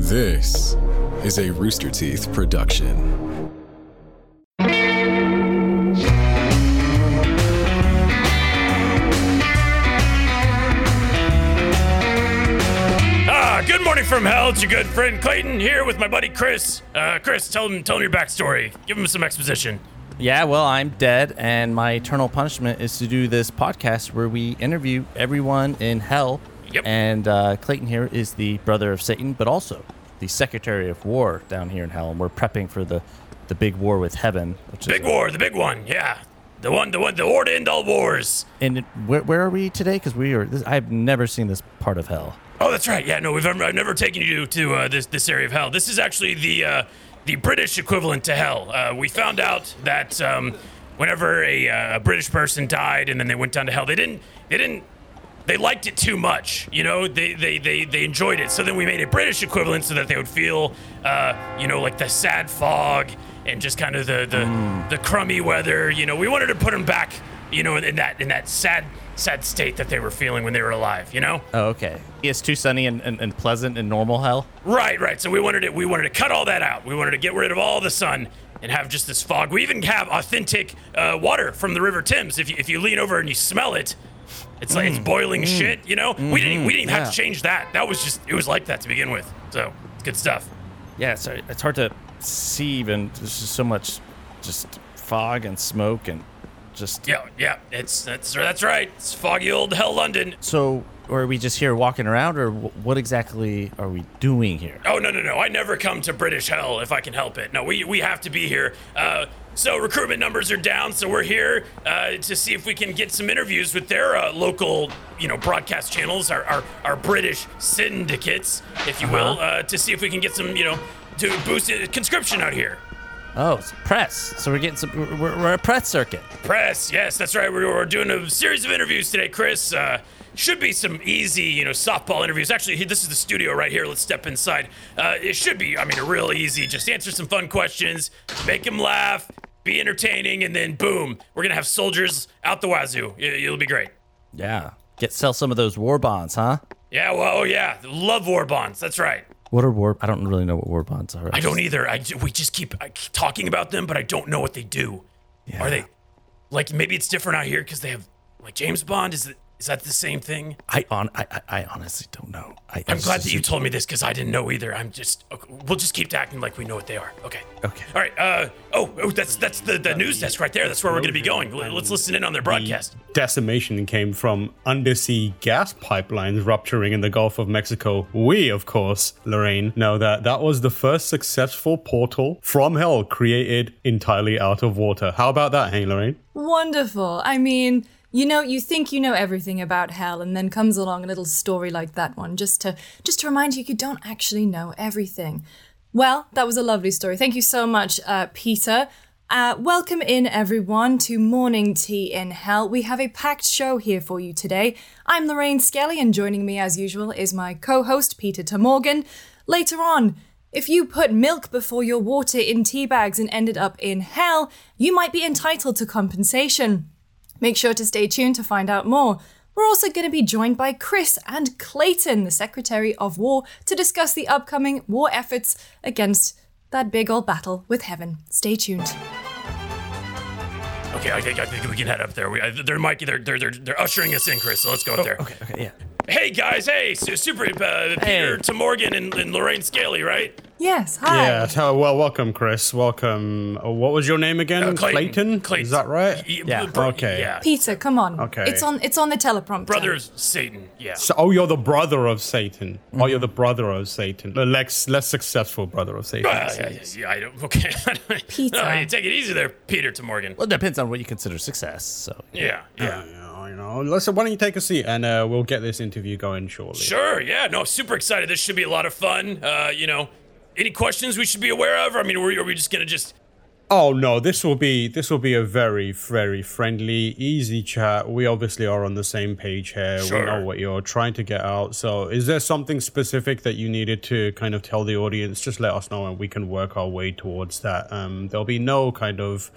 This is a Rooster Teeth production. Ah, good morning from hell. It's your good friend Clayton here with my buddy Chris. Uh, Chris, tell him, tell him your backstory. Give him some exposition. Yeah, well, I'm dead, and my eternal punishment is to do this podcast where we interview everyone in hell. Yep. And uh, Clayton here is the brother of Satan, but also the Secretary of War down here in hell, and we're prepping for the, the big war with heaven. Which Big is, war, the big one. Yeah, the one, the one, the war to end all wars. And where, where are we today? Because we are. This, I've never seen this part of hell. Oh, that's right. Yeah, no, we've I've never taken you to uh, this this area of hell. This is actually the uh, the British equivalent to hell. Uh, we found out that um, whenever a, uh, a British person died and then they went down to hell, they didn't they didn't they liked it too much. You know, they they they, they enjoyed it. So then we made a British equivalent so that they would feel uh, you know like the sad fog and just kind of the the, the crummy weather. You know, we wanted to put them back. You know, in that in that sad sad state that they were feeling when they were alive. You know. Oh, okay. It's too sunny and, and, and pleasant and normal hell. Right, right. So we wanted to we wanted to cut all that out. We wanted to get rid of all the sun and have just this fog. We even have authentic uh, water from the River Thames. If you, if you lean over and you smell it, it's like it's mm. boiling mm. shit. You know, we didn't we didn't even have to mm-hmm. change that. That was just it was like that to begin with. So it's good stuff. Yeah, so it's hard to see even. There's just so much just fog and smoke and just. Yeah, yeah. It's that's that's right. It's foggy old hell London. So, or are we just here walking around, or what exactly are we doing here? Oh no no no! I never come to British hell if I can help it. No, we we have to be here. Uh, so recruitment numbers are down, so we're here uh, to see if we can get some interviews with their uh, local, you know, broadcast channels, our our, our British syndicates, if you will, uh, to see if we can get some, you know, to boost conscription out here. Oh, it's press. So we're getting some. We're, we're a press circuit. Press, yes, that's right. We're, we're doing a series of interviews today, Chris. Uh, should be some easy, you know, softball interviews. Actually, this is the studio right here. Let's step inside. Uh, it should be, I mean, a real easy. Just answer some fun questions, make them laugh, be entertaining, and then boom, we're gonna have soldiers out the wazoo. It, it'll be great. Yeah. Get sell some of those war bonds, huh? Yeah, well, oh yeah, love war bonds. That's right. What are war? I don't really know what war bonds are. I don't either. I we just keep, I keep talking about them, but I don't know what they do. Are they like maybe it's different out here because they have like James Bond? Is it is that the same thing? I on. I, I, I honestly don't know. I, I'm glad that you told me this because I didn't know either. I'm just okay, we'll just keep acting like we know what they are. Okay. Okay. All right. Uh oh. Oh, that's that's the, the news desk right there. That's where we're going to be going. Let's listen in on their broadcast. decimation came from undersea gas pipelines rupturing in the Gulf of Mexico. We, of course, Lorraine, know that that was the first successful portal from hell created entirely out of water. How about that, hey, Lorraine? Wonderful. I mean, you know, you think you know everything about hell, and then comes along a little story like that one, just to just to remind you you don't actually know everything. Well, that was a lovely story. Thank you so much, uh, Peter. Uh, welcome in, everyone, to Morning Tea in Hell. We have a packed show here for you today. I'm Lorraine Skelly, and joining me, as usual, is my co-host Peter Tamorgan. Later on, if you put milk before your water in tea bags and ended up in hell, you might be entitled to compensation. Make sure to stay tuned to find out more. We're also going to be joined by Chris and Clayton, the Secretary of War, to discuss the upcoming war efforts against that big old battle with heaven. Stay tuned. Okay. I think I think we can head up there. We, uh, they're Mikey. They're, they're they're they're ushering us in, Chris. So let's go up there. Okay. Okay. Yeah. Hey guys. Hey, su- super. Uh, Peter Hey. to Morgan and, and Lorraine Scaly, right? Yes, hi. Yeah, so, well, welcome, Chris. Welcome. Uh, what was your name again? Uh, Clayton? Clayton. Is that right? Y- Yeah. bro- Okay. Yeah. Peter, come on. Okay. It's on it's on the teleprompter. Brothers Satan. Yeah. So, oh, you're the brother of Satan. Oh, you're the brother of Satan. The less, less successful brother of Satan. Uh, yeah, yeah, yeah, I don't. Okay. Peter. No, you take it easy there, Peter to Morgan. Well, it depends on what you consider success. So. Yeah. Yeah. You know. Listen, why don't you take a seat and uh, we'll get this interview going shortly. Sure, yeah, no, super excited. This should be a lot of fun. Uh, you know, any questions we should be aware of? I mean, are we, are we just gonna just? Oh no, this will be this will be a very very friendly, easy chat. We obviously are on the same page here. Sure. We know what you're trying to get out. So, is there something specific that you needed to kind of tell the audience? Just let us know, and we can work our way towards that. Um, there'll be no kind of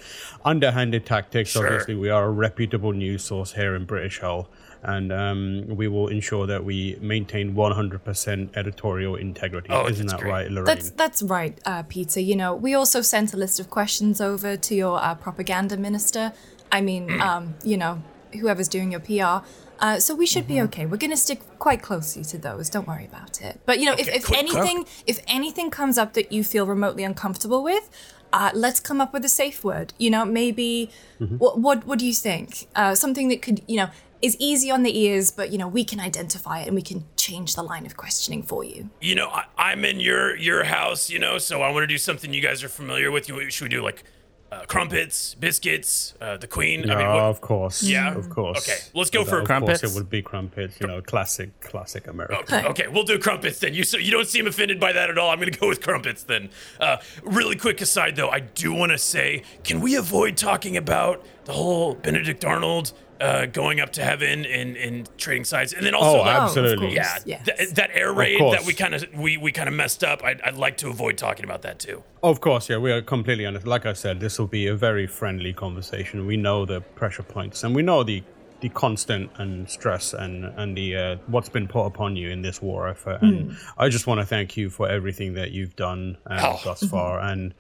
underhanded tactics. Sure. Obviously, we are a reputable news source here in British Hell. And um, we will ensure that we maintain 100% editorial integrity. Oh, Isn't that great. right, Lorraine? That's that's right, uh, Peter. You know, we also sent a list of questions over to your uh, propaganda minister. I mean, Hmm. um, you know, whoever's doing your PR. Uh, so we should Mm-hmm. be okay. We're going to stick quite closely to those. Don't worry about it. But you know, if, if cool. anything, if anything comes up that you feel remotely uncomfortable with, uh, let's come up with a safe word. You know, maybe Mm-hmm. what what what do you think? Uh, something that could you know is easy on the ears, but you know we can identify it and we can change the line of questioning for you. You know, I, I'm in your your house, you know, so I want to do something you guys are familiar with. You should we do like uh, crumpets, biscuits, uh, the queen? No, I mean, what, of course. Yeah? of course. Okay, let's go Of for course Crumpets. it would be crumpets. You know, classic, classic American. Okay, okay, we'll do crumpets then. You so you don't seem offended by that at all. I'm gonna go with crumpets then. Uh, really quick aside though, I do want to say, can we avoid talking about the whole Benedict Arnold uh, going up to heaven and, and trading sides, and then also Oh, the- absolutely. yeah, yes. th- that air raid that we kind of we, we kind of messed up. I'd, I'd like to avoid talking about that too. Of course, yeah, we are completely honest. Like I said, this will be a very friendly conversation. We know the pressure points, and we know the the constant and stress and and the uh, what's been put upon you in this war effort. And I just want to thank you for everything that you've done uh, Oh. thus far, and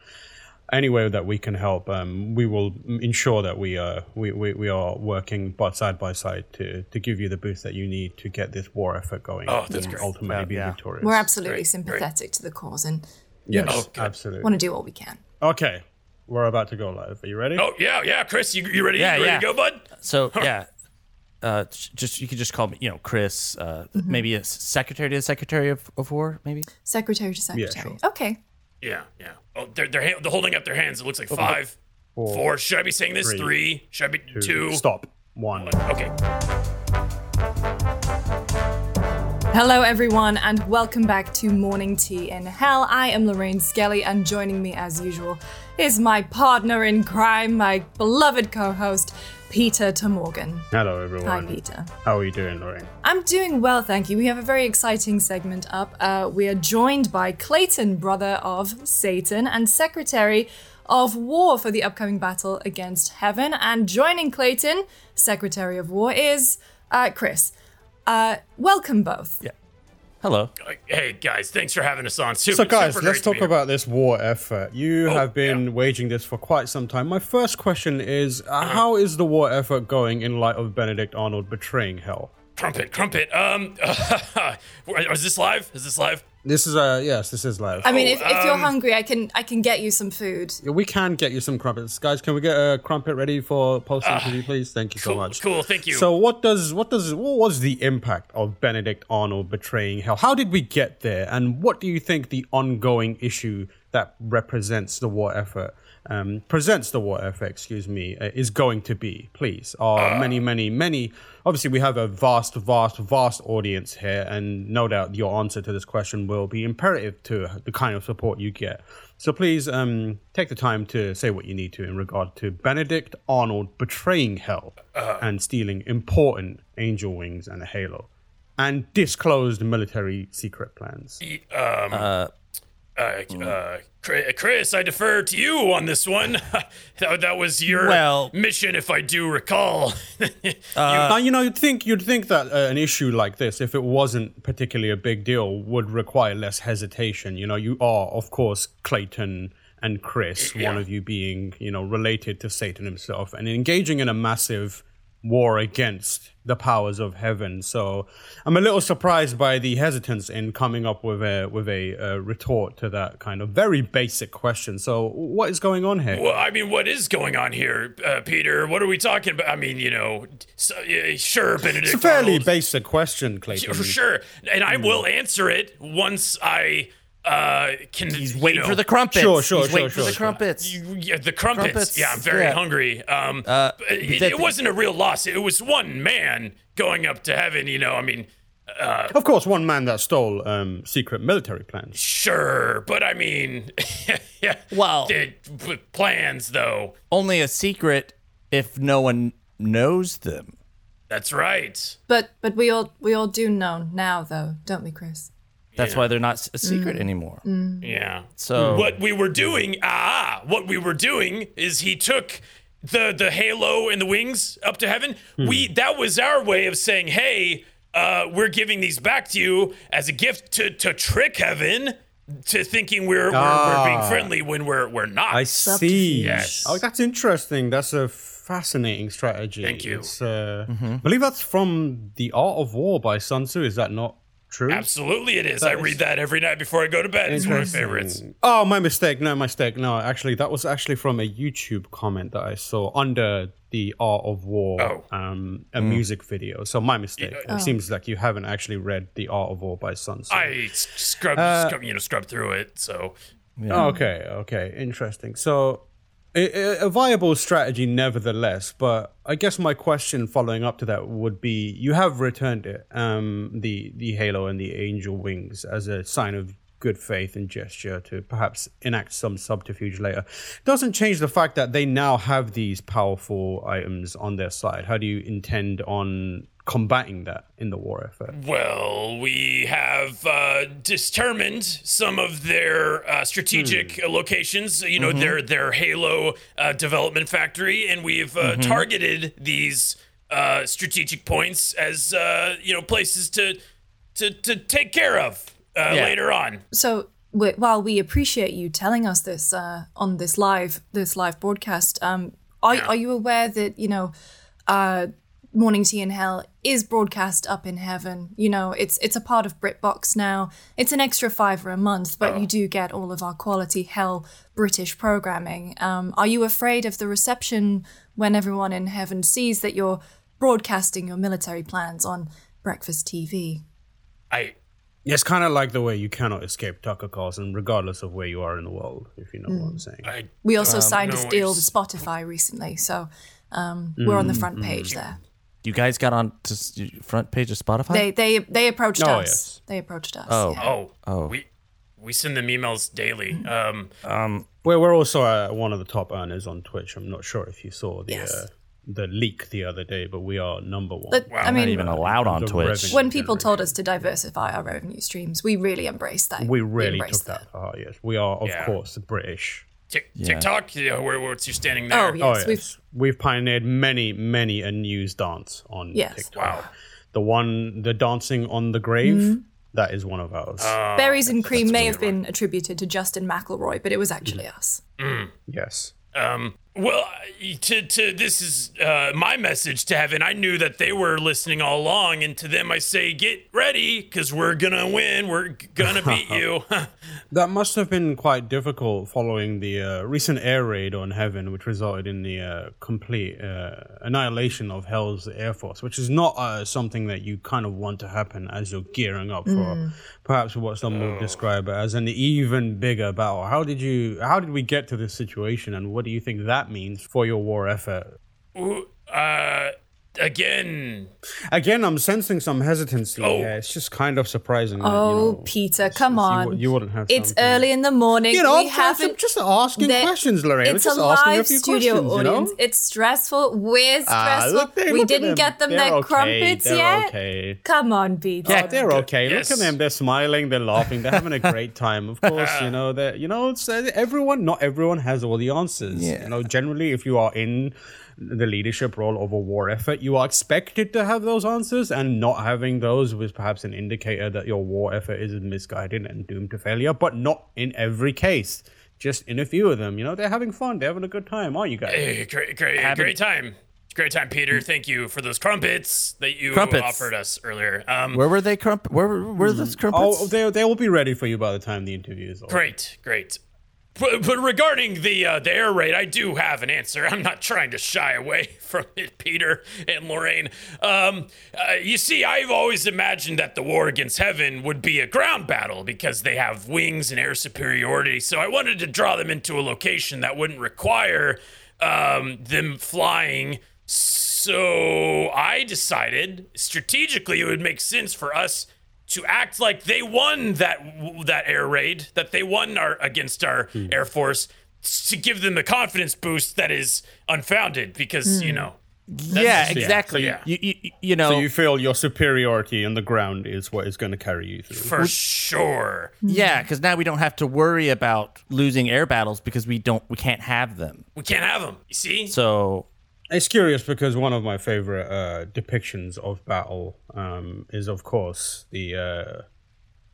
any way that we can help, um, we will ensure that we are we, we, we are working but side by side to to give you the boost that you need to get this war effort going. Oh, that's and great. Ultimately, be Yeah. victorious. We're absolutely Great, sympathetic to the cause and you yes, know, good. absolutely. want to do what we can. Okay, we're about to go live. Are you ready? Oh yeah, yeah, Chris, you, you ready? Yeah, you ready yeah. to go, bud? So yeah, uh, just you could just call me, you know, Chris. Uh, Maybe a secretary to the Secretary of, of War. Maybe. Secretary to secretary. sure. Okay. Yeah, yeah. Oh, they're they're, ha- they're holding up their hands. It looks like five, four. Should I be saying this? three, Three. Should I be two? Stop. One. Okay. Hello, everyone, and welcome back to Morning Tea in Hell. I am Lorraine Skelly, and joining me as usual is my partner in crime, my beloved co host, Peter to Morgan. Hello, everyone. Hi, Peter. How are you doing, Lorraine? I'm doing well, thank you. We have a very exciting segment up. Uh, we are joined by Clayton, brother of Satan and secretary of war for the upcoming battle against heaven. And joining Clayton, secretary of war, is uh, Chris. Uh, welcome both. Yeah. Hello. Hey guys, thanks for having us on. Super, So, guys, super let's talk about this war effort. You Oh, have been yeah. waging this for quite some time. My first question is uh, Uh-huh. how is the war effort going in light of Benedict Arnold betraying hell? crumpet, crumpet. Um, is this live? Is this live? This is uh yes, this is live. I mean, if, if you're um, hungry, I can I can get you some food. we can get you some crumpets, guys. Can we get a crumpet ready for posting to you, please? Thank you so Cool, much. cool. Thank you. So what does what does what was the impact of Benedict Arnold betraying hell? How did we get there? And what do you think the ongoing issue that represents the war effort um, presents the war effort, excuse me, uh, is going to be? Please, are many, many, many. Obviously, we have a vast, vast, vast audience here, and no doubt your answer to this question will be imperative to the kind of support you get. So please um, take the time to say what you need to in regard to Benedict Arnold betraying hell and stealing important angel wings and a halo and disclosed military secret plans. uh, uh, Chri- Chris, I defer to you on this one. that, that was your Well- mission, if I do recall. now, you know, you'd think you'd think that uh, an issue like this, if it wasn't particularly a big deal, would require less hesitation. You know, you are, of course, Clayton and Chris, Yeah. one of you being, you know, related to Satan himself, and engaging in a massive war against the powers of heaven. So, I'm a little surprised by the hesitance in coming up with a with a uh, retort to that kind of very basic question. So, what is going on here? well, I mean, what is going on here, uh, Peter? What are we talking about? I mean, you know, so, uh, sure, Benedict. It's a fairly Arnold. basic question, Clayton. For sure, and I will answer it once I uh can. He's waiting know, for the crumpets. Sure, sure, He's sure, waiting sure, for the sure. crumpets. You- Yeah, the crumpets. Crumpets, Yeah, I'm very yeah. hungry. Um, but it, that- it wasn't a real loss. It was one man going up to heaven. You know, I mean, uh, Of course, one man that stole um, secret military plans. sure, but I mean, yeah. Well- did, but plans though. Only a secret if no one knows them. That's right. But but we all we all do know now, though, don't we, Chris? That's why they're not a secret anymore. Yeah. So What we were doing, ah, what we were doing is he took the the halo and the wings up to heaven. We that was our way of saying, hey, uh, we're giving these back to you as a gift to to trick heaven to thinking we're we're, we're being Ah. friendly when we're we're not. I see. Yes. Oh, that's interesting. That's a fascinating strategy. Thank you. It's, uh, I believe that's from The Art of War by Sun Tzu. Is that not true? Absolutely, it is. I read that every night before I go to bed. It's one of my favorites. Oh, my mistake. No, mistake. No, actually, that was actually from a YouTube comment that I saw under the Art of War, Oh. um, a music video. So my mistake. It seems like you haven't actually read the Art of War by Sun Tzu. I s- scrub, Uh, scrub, you know, scrub through it. So Oh, Okay, okay, interesting. So, a, viable strategy, nevertheless. But I guess my question following up to that would be: you have returned it, um, the the halo and the angel wings, as a sign of good faith and gesture to perhaps enact some subterfuge later. Doesn't change the fact that they now have these powerful items on their side. How do you intend on combating that in the war effort? Well, we have uh, determined some of their uh, strategic Hmm. uh, locations. You know, Mm-hmm. their their Halo uh, development factory, and we've uh, Mm-hmm. targeted these uh, strategic points as uh, you know places to to to take care of uh, Yeah. later on. So we, while we appreciate you telling us this uh, on this live this live broadcast, um, are are you aware that you know, uh, Morning Tea in Hell is broadcast up in heaven? You know, it's it's a part of BritBox now. It's an extra fiver a month, but you do get all of our quality Hell British programming. Um, are you afraid of the reception when everyone in heaven sees that you're broadcasting your military plans on breakfast TV? I It's kind of like the way you cannot escape Tucker Carlson, regardless of where you are in the world, if you know what I'm saying. I We also signed a deal it's- with Spotify recently, so um, we're on the front page there. You guys got on to front page of Spotify? They they they approached Oh, us. yes. They approached us. Oh. yeah. oh oh we we send them emails daily. Um, um We're, we're also uh, one of the top earners on Twitch. I'm not sure if you saw the Yes. uh, the leak the other day, but we are number one. But I Not mean, even allowed on Twitch. when people generation. told us to diversify our revenue streams, we really embraced that. we really took embraced that. Oh yes, we are of Yeah. course British. Tik TikTok, you know, where, what's your standing there? Oh yes, oh we've we've pioneered many many a news dance on Yes. TikTok. Wow. The one, the dancing on the grave, Mm-hmm. that is one of ours. berries and cream may have been attributed to Justin McElroy, but it was actually us. yes. Um, well, to to this is uh, my message to heaven. I knew that they were listening all along, and to them I say, get ready, because we're gonna win. We're gonna beat you. That must have been quite difficult following the uh, recent air raid on Heaven, which resulted in the uh, complete uh, annihilation of Hell's Air Force, which is not uh, something that you kind of want to happen as you're gearing up for perhaps what some would describe as an even bigger battle. How did you? How did we get to this situation, and what do you think that means for your war effort? Uh, again, Again, I'm sensing some hesitancy. Oh. here. it's just kind of surprising. that, you Oh, know, Peter, come you on! wou- you wouldn't have It's something- early in the morning. You know, we just- haven't. just asking there- questions, Lorraine. It's just a live a few studio questions, you know? audience. It's stressful. We're Ah, stressful. look, they- we look didn't them. get them They're their okay. crumpets They're yet. Okay. Come on, Peter. Oh, they're okay. Yes. Look at them. They're smiling. They're laughing. They're having a great time. Of course, you know that. You know, it's, uh, everyone. Not everyone has all the answers. Yeah. You know, generally, if you are in the leadership role of a war effort, you are expected to have those answers, and not having those was perhaps an indicator that your war effort is misguided and doomed to failure. But not in every case. Just in a few of them. You know, they're having fun. They're having a good time, aren't you guys? eh, great, great, great time. Great time, Peter. Thank you for those crumpets that you Crumpets. offered us earlier. Um, Where were they crump? Where were, were those crumpets? Oh, they they will be ready for you by the time the interview is over. Great, great. But, but regarding the uh, the air raid, I do have an answer. I'm not trying to shy away from it, Peter and Lorraine. Um, uh, you see, I've always imagined that the war against heaven would be a ground battle because they have wings and air superiority. So I wanted to draw them into a location that wouldn't require um, them flying. So I decided strategically it would make sense for us to act like they won that that air raid, that they won our against our Hmm. air force, to give them the confidence boost that is unfounded because you know yeah, yeah, exactly. yeah. You, you, you know, So you feel your superiority on the ground is what is going to carry you through. For sure. yeah, because now we don't have to worry about losing air battles because we don't, we can't have them. We can't have them. You see? So It's curious because one of my favorite uh, depictions of battle um, is, of course, the uh,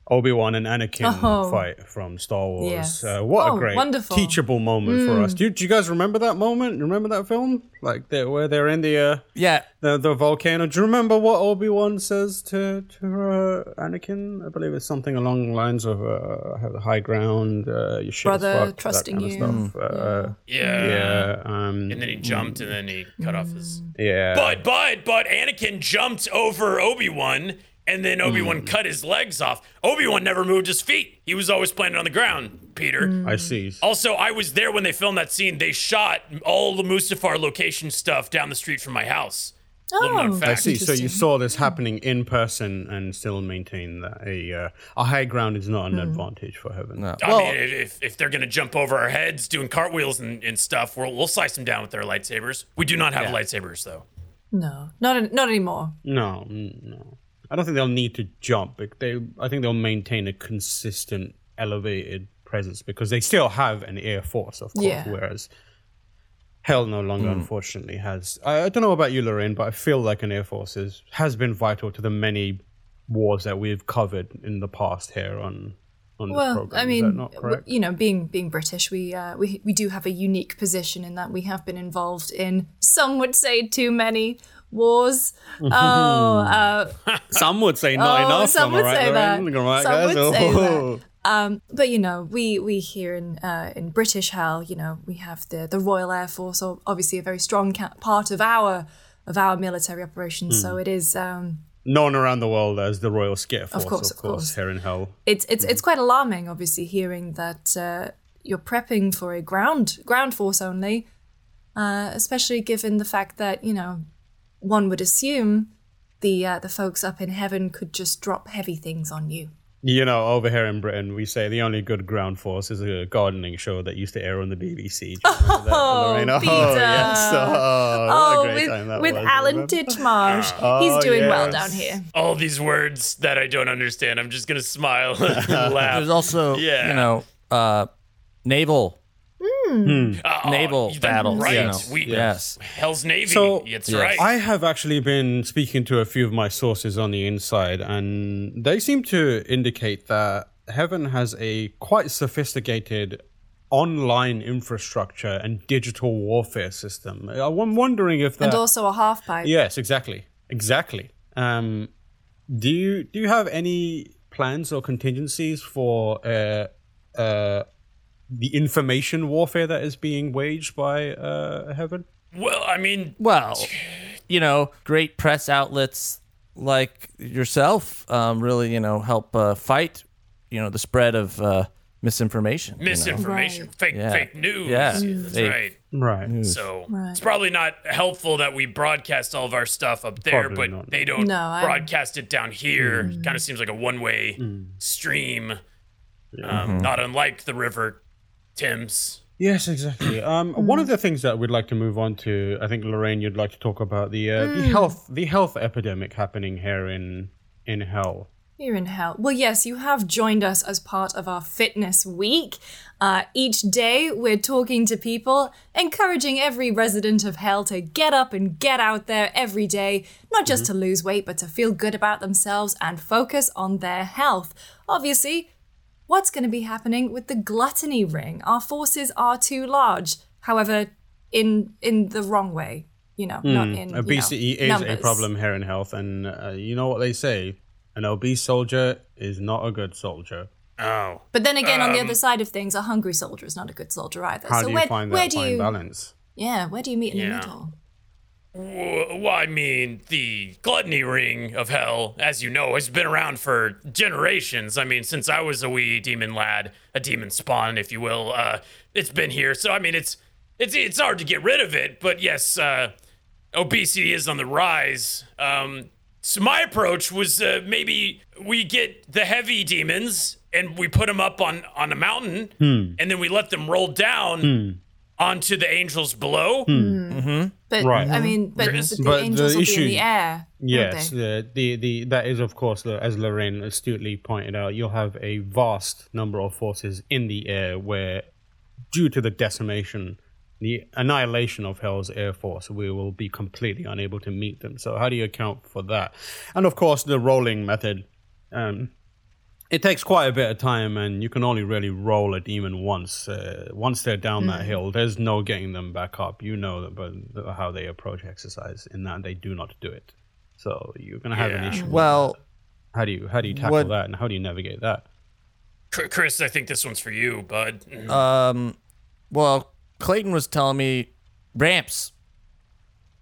Obi Wan and Anakin Oh. fight from Star Wars. Yes. Uh, what Oh, a great wonderful. teachable moment for us. Do, you- do you guys remember that moment? Remember that film? Like the, where they're in the, uh, yeah, the the volcano. Do you remember what Obi Wan says to to uh, Anakin? I believe it's something along the lines of uh, "Have the high ground, uh, your shit is Brother, fucked," that trusting kind of you. stuff. Uh, yeah. yeah. Um, And then he jumped and then he cut off his. yeah. But but but Anakin jumped over Obi Wan, and then Obi Wan Hmm. cut his legs off. Obi Wan never moved his feet. He was always planted on the ground. Peter. I see. Also, I was there when they filmed that scene. They shot all the Mustafar location stuff down the street from my house. Little known Oh. I see. So you saw this happening in person and still maintain that a uh, a high ground is not an advantage for heaven. no. I well, mean, if, if they're gonna jump over our heads doing cartwheels and, and stuff, we'll, we'll slice them down with their lightsabers. We do not have lightsabers though. No, not not anymore. No, mm, no. I don't think they'll need to jump. But They, I think they'll maintain a consistent, elevated presence because they still have an air force, of course. Yeah. Whereas Hell no longer, unfortunately, has. I, I don't know about you, Lorraine, but I feel like an air force is, has been vital to the many wars that we've covered in the past here on on this Well, program. I mean, that not w- correct? you know, being being British, we uh, we we do have a unique position in that we have been involved in some would say too many wars. oh, uh, Some would say not Oh, enough. some would right, say that. Lorraine? Am I right, Some guys? would say Oh. um, but you know, we we here in uh, in British Hell, you know, we have the the Royal Air Force, obviously a very strong ca- part of our of our military operations. Hmm. So it is. Um, known around the world as the Royal Scare Force, of course, course, of course. here in Hell. it's it's it's quite alarming, obviously, hearing that uh, you're prepping for a ground ground force only, uh, especially given the fact that you know one would assume the uh, the folks up in heaven could just drop heavy things on you. You know, over here in Britain, we say the only good ground force is a gardening show that used to air on the BBC. Do you remember that, Lorraine? Oh, Peter. yes. Oh, what Oh, a great time with that with was, Alan remember? Titchmarsh, Oh, he's doing well down here. All these words that I don't understand. I'm just gonna smile and laugh. there's also, Yeah. you know, uh, naval Oh, naval that's battles. Right. You know. We, yes. Hell's Navy. So it's Yes. right. I have actually been speaking to a few of my sources on the inside, and they seem to indicate that Heaven has a quite sophisticated online infrastructure and digital warfare system. I'm wondering if that. And also a half pipe. Yes, exactly, exactly. Um, do you do you have any plans or contingencies for uh, uh, the information warfare that is being waged by uh, Heaven? well, I mean, Well, you know, great press outlets like yourself um, really, you know, help uh, fight, you know, the spread of uh, misinformation. you know. misinformation, Right. fake Yeah. fake news. Yeah. That's Fake. right. Right. So Right. it's probably not helpful that we broadcast all of our stuff up there, Probably but not. they don't No, broadcast it down here. Kind of seems like a one-way stream, um, not unlike the River Thames. Yes, exactly. Um, one of the things that we'd like to move on to, I think Lorraine, you'd like to talk about the uh, the health the health epidemic happening here in in Hell. You're in hell. Well, yes, you have joined us as part of our fitness week. Uh, each day, we're talking to people, encouraging every resident of hell to get up and get out there every day, not just to lose weight, but to feel good about themselves and focus on their health. Obviously, what's going to be happening with the gluttony ring? Our forces are too large. However, in in the wrong way, you know, not in you know, Obesity is a problem here in Health, and uh, you know what they say: an obese soldier is not a good soldier. Oh, But then again, on the other side of things, a hungry soldier is not a good soldier either. How so do you where, find where do fine you? balance? Yeah, where do you meet in Yeah. the middle? Well, I mean, the gluttony ring of hell, as you know, has been around for generations. I mean, since I was a wee demon lad, a demon spawn, if you will, uh, it's been here. So, I mean, it's it's it's hard to get rid of it. But yes, uh, obesity is on the rise. Um, so my approach was uh, maybe we get the heavy demons and we put them up on on a mountain, and then we let them roll down onto the angels below, But Right. I mean, but, Chris? but the But the angels will be issue- in the air. won't Yes, the, the the that is of course the, as Lorraine astutely pointed out, you'll have a vast number of forces in the air where, due to the decimation, the annihilation of Hell's air force, we will be completely unable to meet them. So how do you account for that? And of course, the rolling method. Um, it takes quite a bit of time, and you can only really roll a demon once. Uh, once they're down that hill, there's no getting them back up. You know that, but how they approach exercise in that they do not do it. So you're gonna have an issue. Well, how do you how do you tackle what- that, and how do you navigate that? Chris, I think this one's for you, bud. um, well, Clayton was telling me ramps,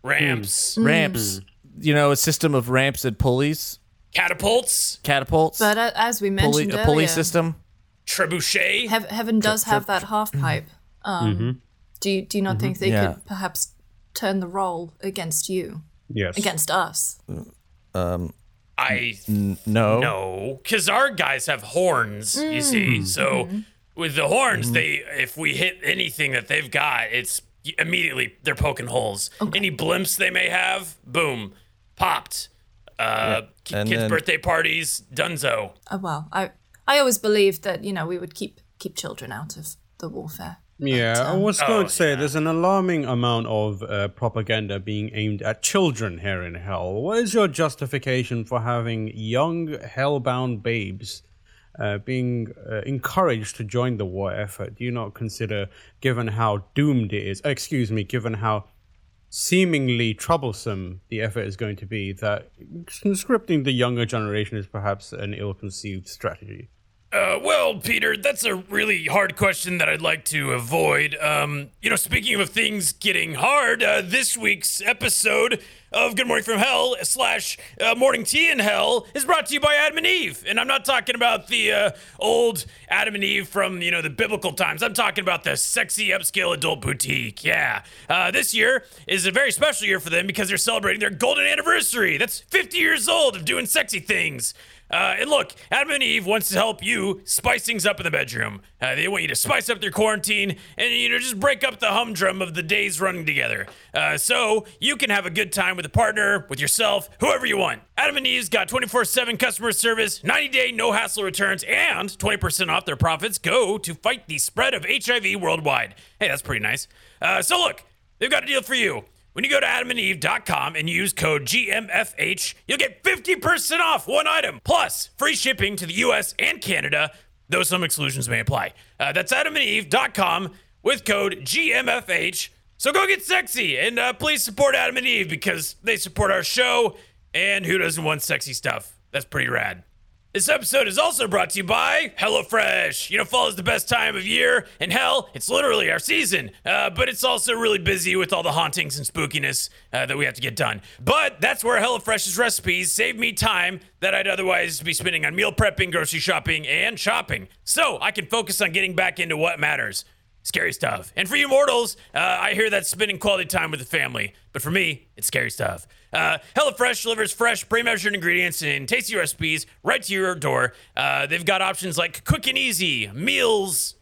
Ramps, ramps. You know, a system of ramps and pulleys, catapults, catapults, But uh, as we pulley, mentioned a pulley earlier, system. trebuchet. Heav- heaven does have that half pipe. Um, mm-hmm. Do you do you not mm-hmm. think they Yeah. could perhaps turn the role against you, Yes. against us? Uh, um, I No, No, because our guys have horns. You mm. see, mm-hmm. so with the horns, they if we hit anything that they've got, it's immediately they're poking holes. Any blimps they may have, boom, popped. Uh, ki- and kids' then- birthday parties, dunzo. Oh well, I I always believed that you know we would keep keep children out of the warfare. Yeah, I was Oh, going to say yeah. there's an alarming amount of uh, propaganda being aimed at children here in Hell. What is your justification for having young hellbound babes uh, being uh, encouraged to join the war effort? Do you not consider, given how doomed it is, excuse me, given how seemingly troublesome the effort is going to be, that conscripting the younger generation is perhaps an ill-conceived strategy? Uh, well, Peter, that's a really hard question that I'd like to avoid. Um, you know, speaking of things getting hard, uh, this week's episode of Good Morning from Hell slash uh, Morning Tea in Hell is brought to you by Adam and Eve, and I'm not talking about the uh, old Adam and Eve from you know the biblical times. I'm talking about the sexy upscale adult boutique. Yeah, uh, this year is a very special year for them because they're celebrating their golden anniversary. That's 50 years old of doing sexy things. Uh, and look, Adam and Eve wants to help you spice things up in the bedroom. Uh, they want you to spice up their quarantine and you know just break up the humdrum of the days running together. Uh, so you can have a good time with a partner, with yourself, whoever you want. Adam and Eve's got 24/7 customer service, 90-day no hassle returns, and 20% off their profits go to fight the spread of HIV worldwide. Hey, that's pretty nice. Uh, so look, they've got a deal for you. When you go to adamandeve.com and use code GMFH, you'll get 50% off one item, plus free shipping to the US and Canada, though some exclusions may apply. Uh, that's adamandeve.com with code GMFH. So go get sexy and uh, please support Adam and Eve because they support our show, and who doesn't want sexy stuff? That's pretty rad. This episode is also brought to you by HelloFresh. You know, fall is the best time of year, and hell, it's literally our season. Uh, but it's also really busy with all the hauntings and spookiness uh, that we have to get done. But that's where HelloFresh's recipes save me time that I'd otherwise be spending on meal prepping, grocery shopping, and shopping. So I can focus on getting back into what matters. Scary stuff. And for you mortals, uh, I hear that's spending quality time with the family. But for me, it's scary stuff. Uh, HelloFresh delivers fresh, pre-measured ingredients and tasty recipes right to your door. Uh, they've got options like quick and easy meals.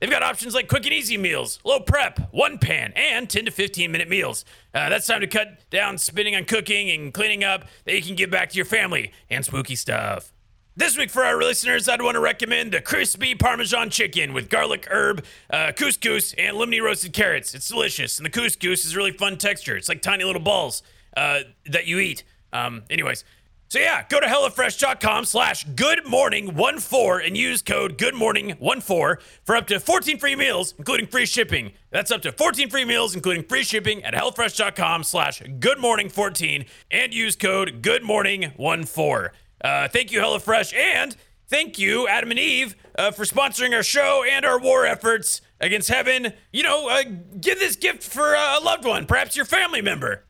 They've got options like quick and easy meals, low prep, one pan, and 10 to 15 minute meals. Uh, that's time to cut down spending on cooking and cleaning up that you can give back to your family and spooky stuff. This week, for our listeners, I'd want to recommend the crispy Parmesan chicken with garlic, herb, uh, couscous, and lemony roasted carrots. It's delicious, and the couscous is really fun texture. It's like tiny little balls uh, that you eat. Um, anyways, so yeah, go to HelloFresh.com slash good morning one four and use code good morning one four for up to 14 free meals, including free shipping. That's up to 14 free meals, including free shipping at HelloFresh.com slash good morning 14 and use code goodmorning14. Uh, thank you, HelloFresh, and thank you, Adam and Eve, uh, for sponsoring our show and our war efforts against heaven. You know, uh, give this gift for a loved one, perhaps your family member.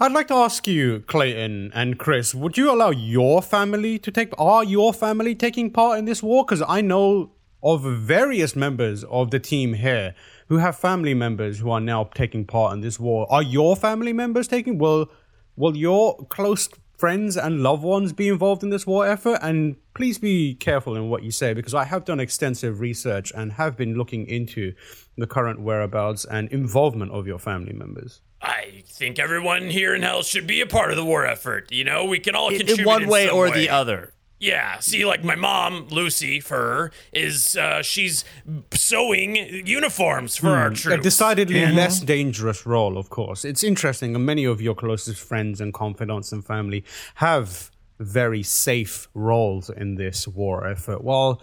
I'd like to ask you, Clayton and Chris, would you allow your family to take? Are your family taking part in this war? Because I know of various members of the team here who have family members who are now taking part in this war. Are your family members taking? Will Will your close friends and loved ones be involved in this war effort? And please be careful in what you say because I have done extensive research and have been looking into the current whereabouts and involvement of your family members. I think everyone here in Hell should be a part of the war effort. You know, we can all In- contribute in one way some or the other. Yeah, see, like my mom, Lucy, for her, is uh, she's sewing uniforms for our troops. A decidedly less dangerous role, of course. It's interesting, and many of your closest friends and confidants and family have very safe roles in this war effort. While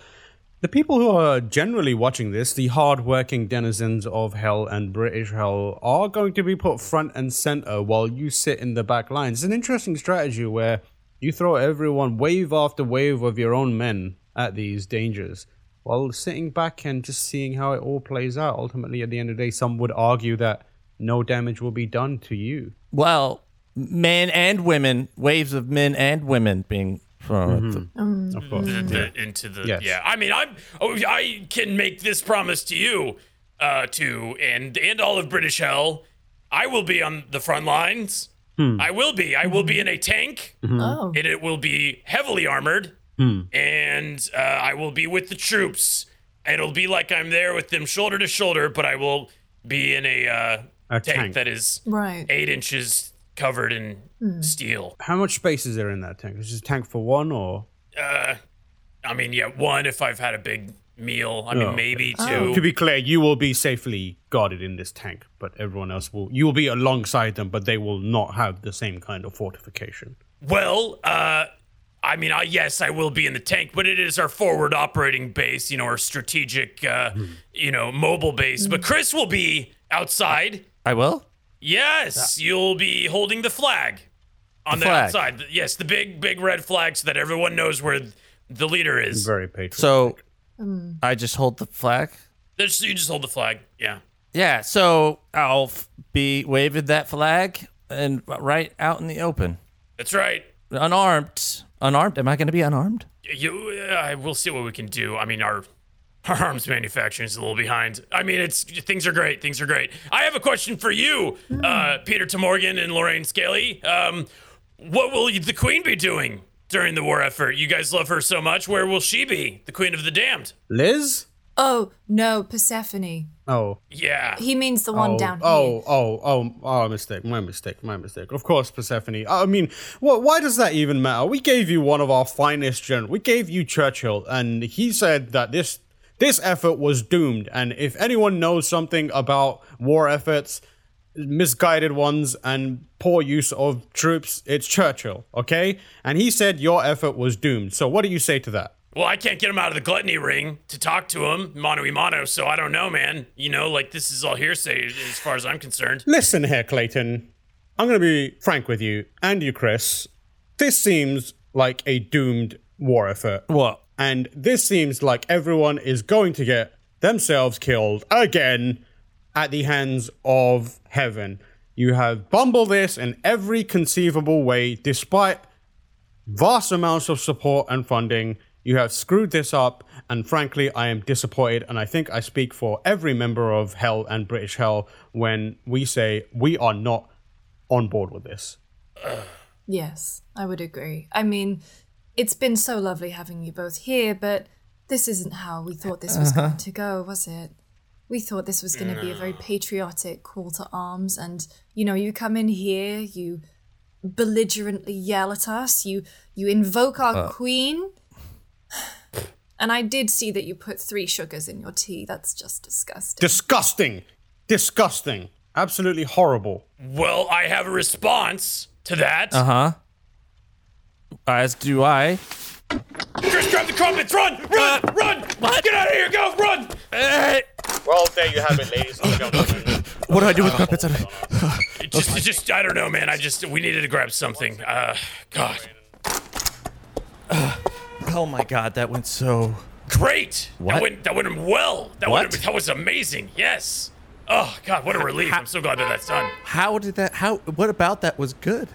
the people who are generally watching this, the hard-working denizens of Hell and British Hell, are going to be put front and center while you sit in the back lines. It's an interesting strategy where you throw everyone wave after wave of your own men at these dangers while sitting back and just seeing how it all plays out. Ultimately, at the end of the day, some would argue that no damage will be done to you. Well, men and women, waves of men and women being thrown at mm-hmm. them. Um, of course. Mm-hmm. the, the, into the Yes. yeah. I mean, I'm oh, I can make this promise to you, uh, to and and all of British Hell. I will be on the front lines. Hmm. I will be. I will be in a tank, mm-hmm. Oh. and it will be heavily armored, hmm. and uh, I will be with the troops. It'll be like I'm there with them shoulder to shoulder, but I will be in a, uh, A tank, tank. that is Right. eight inches covered in hmm. steel. How much space is there in that tank? Is this a tank for one or? Uh, I mean, yeah, one if I've had a big meal. I mean, Oh. maybe two. To be clear, you will be safely guarded in this tank, but everyone else will. You will be alongside them, but they will not have the same kind of fortification. Well, uh, I mean, I, yes, I will be in the tank, but it is our forward operating base, you know, our strategic, uh, you know, mobile base. But Chris will be outside. I will? Yes, you'll be holding the flag on The the, flag. outside. Yes, the big, big red flag so that everyone knows where the leader is. Very patriotic. So I just hold the flag? There's, you just hold the flag. Yeah. Yeah, so I'll f- be waving that flag and right out in the open. That's right. Unarmed. Unarmed? Am I going to be unarmed? You, uh, we'll see what we can do. I mean, our, our arms manufacturing is a little behind. I mean, it's things are great. Things are great. I have a question for you, uh, Peter Temorgan and Lorraine Scaly. Um, what will the Queen be doing during the war effort? You guys love her so much. Where will she be? The Queen of the Damned. Liz? Oh, no, Persephone. Oh. Yeah. He means the one oh, down oh, here. oh, oh, oh, oh, mistake, my mistake, my mistake. Of course, Persephone. I mean, wh- why does that even matter? We gave you one of our finest generals. We gave you Churchill, and he said that this this effort was doomed. And if anyone knows something about war efforts, misguided ones, and poor use of troops, it's Churchill. Okay, and he said your effort was doomed. So what do you say to that? Well, I can't get him out of the gluttony ring to talk to him, mano y mano, so I don't know, man. You know, like, this is all hearsay as far as I'm concerned. Listen here, Clayton. I'm going to be frank with you and you, Chris. This seems like a doomed war effort. What? And this seems like everyone is going to get themselves killed again at the hands of heaven. You have bumbled this in every conceivable way, despite vast amounts of support and funding. You have screwed this up, and frankly, I am disappointed. And I think I speak for every member of Hell and British Hell when we say we are not on board with this. Yes, I would agree. I mean, it's been so lovely having you both here, but this isn't how we thought this was uh-huh. going to go, was it? We thought this was going to be a very patriotic call to arms, and you know, you come in here, you belligerently yell at us, you you invoke our uh. queen, and I did see that you put three sugars in your tea. That's just disgusting. Disgusting! Disgusting! Absolutely horrible. Well, I have a response to that. Uh huh. As do I. Chris, grab the crumpets! Run! Run! Uh, run! What? Get out of here! Go! Run! Hey, Well, there you have it, ladies and gentlemen. what do I do with crumpets? It just, it just, I don't know, man. I just, we needed to grab something. Uh, God. Oh my god, that went so. Great! What? That went, that went well. That What? went, that was amazing. Yes. Oh God, what a relief! I'm so glad that that's done. How did that? How? What about that was good?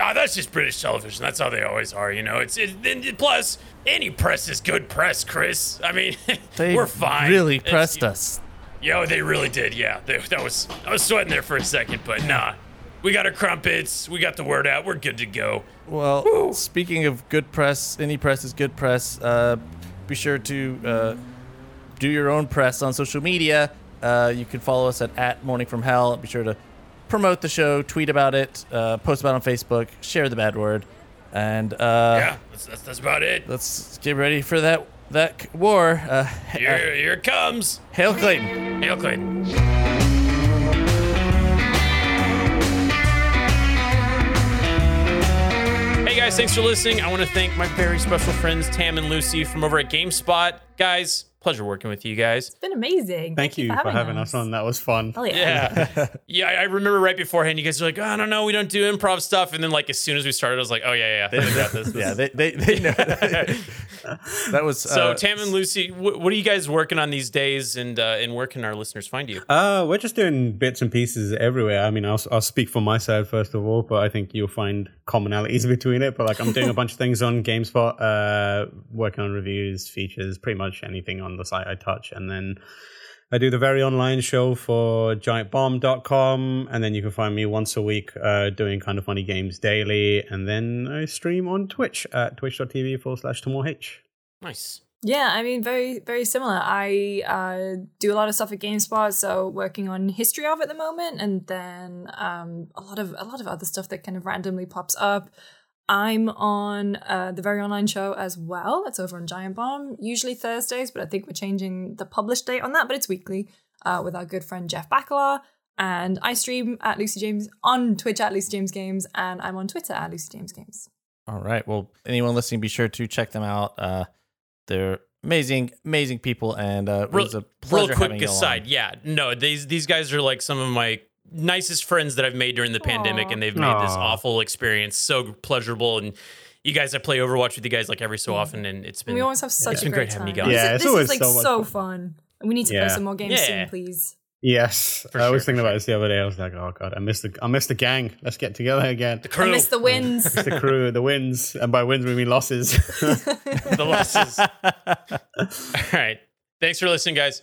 Ah, that's just British television. That's how they always are, you know. It's it, plus any press is good press, Chris. I mean, They we're fine. Really It's- us. Yo, they really did. Yeah, they, that was I was sweating there for a second, but nah. We got our crumpets. We got the word out. We're good to go. Well, speaking of good press, any press is good press. Uh, be sure to uh, do your own press on social media. Uh, you can follow us at, at Morning from Hell. Be sure to promote the show, tweet about it, uh, post about it on Facebook, share the bad word, and uh, Yeah, that's, that's, that's about it. let's get ready for that that war. Uh, Here, here it comes. Hail Clayton. Hail Clayton. Hey guys, thanks for listening. I want to thank my very special friends Tam and Lucy from over at GameSpot. Guys, pleasure working with you guys. It's been amazing. Thank you for having us on. That was fun. Oh yeah. Yeah. yeah, I remember right beforehand you guys were like, oh, I don't know, we don't do improv stuff. And then like as soon as we started, I was like, oh yeah, yeah, yeah. we got this. Yeah, they they, they know. that That was So uh, Tam and Lucy, wh- what are you guys working on these days, and uh, and where can our listeners find you? Uh, we're just doing bits and pieces everywhere. I mean, I'll, I'll speak for my side first of all, but I think you'll find commonalities between it. But like, I'm doing a bunch of things on GameSpot, uh, working on reviews, features, pretty much anything on the site I touch. And then I do the very online show for giantbomb.com. And then you can find me once a week, uh, doing kind of funny games daily. And then I stream on Twitch at twitch.tv forward slash H. Nice. Yeah, I mean, very, very similar. I uh, do a lot of stuff at GameSpot, so working on history of at the moment, and then um, a lot of a lot of other stuff that kind of randomly pops up. I'm on uh, the very online show as well. It's over on Giant Bomb, usually Thursdays, but I think we're changing the published date on that. But it's weekly uh, with our good friend Jeff Bakalar. And I stream at Lucy James on Twitch at Lucy James Games, and I'm on Twitter at Lucy James Games. All right. Well, anyone listening, be sure to check them out. Uh, they're amazing, amazing people, and uh, it Real, was a real pleasure having quick you aside, along. yeah, no, these these guys are like some of my nicest friends that I've made during the pandemic, and they've made this awful experience so pleasurable. And you guys, I play Overwatch with you guys like every so mm. often, and it's been we always have such it's a been great, great having you time. guys. Yeah, this, it's this always is like so so fun. fun. And we need to Yeah. play some more games Yeah. soon, please. Yes, For I sure, was for thinking sure. about this the other day. I was like, "Oh god, I missed the I missed the gang. Let's get together again." I crew, miss the wins. the crew, the wins, and by wins we mean losses. the losses. All right, thanks for listening, guys.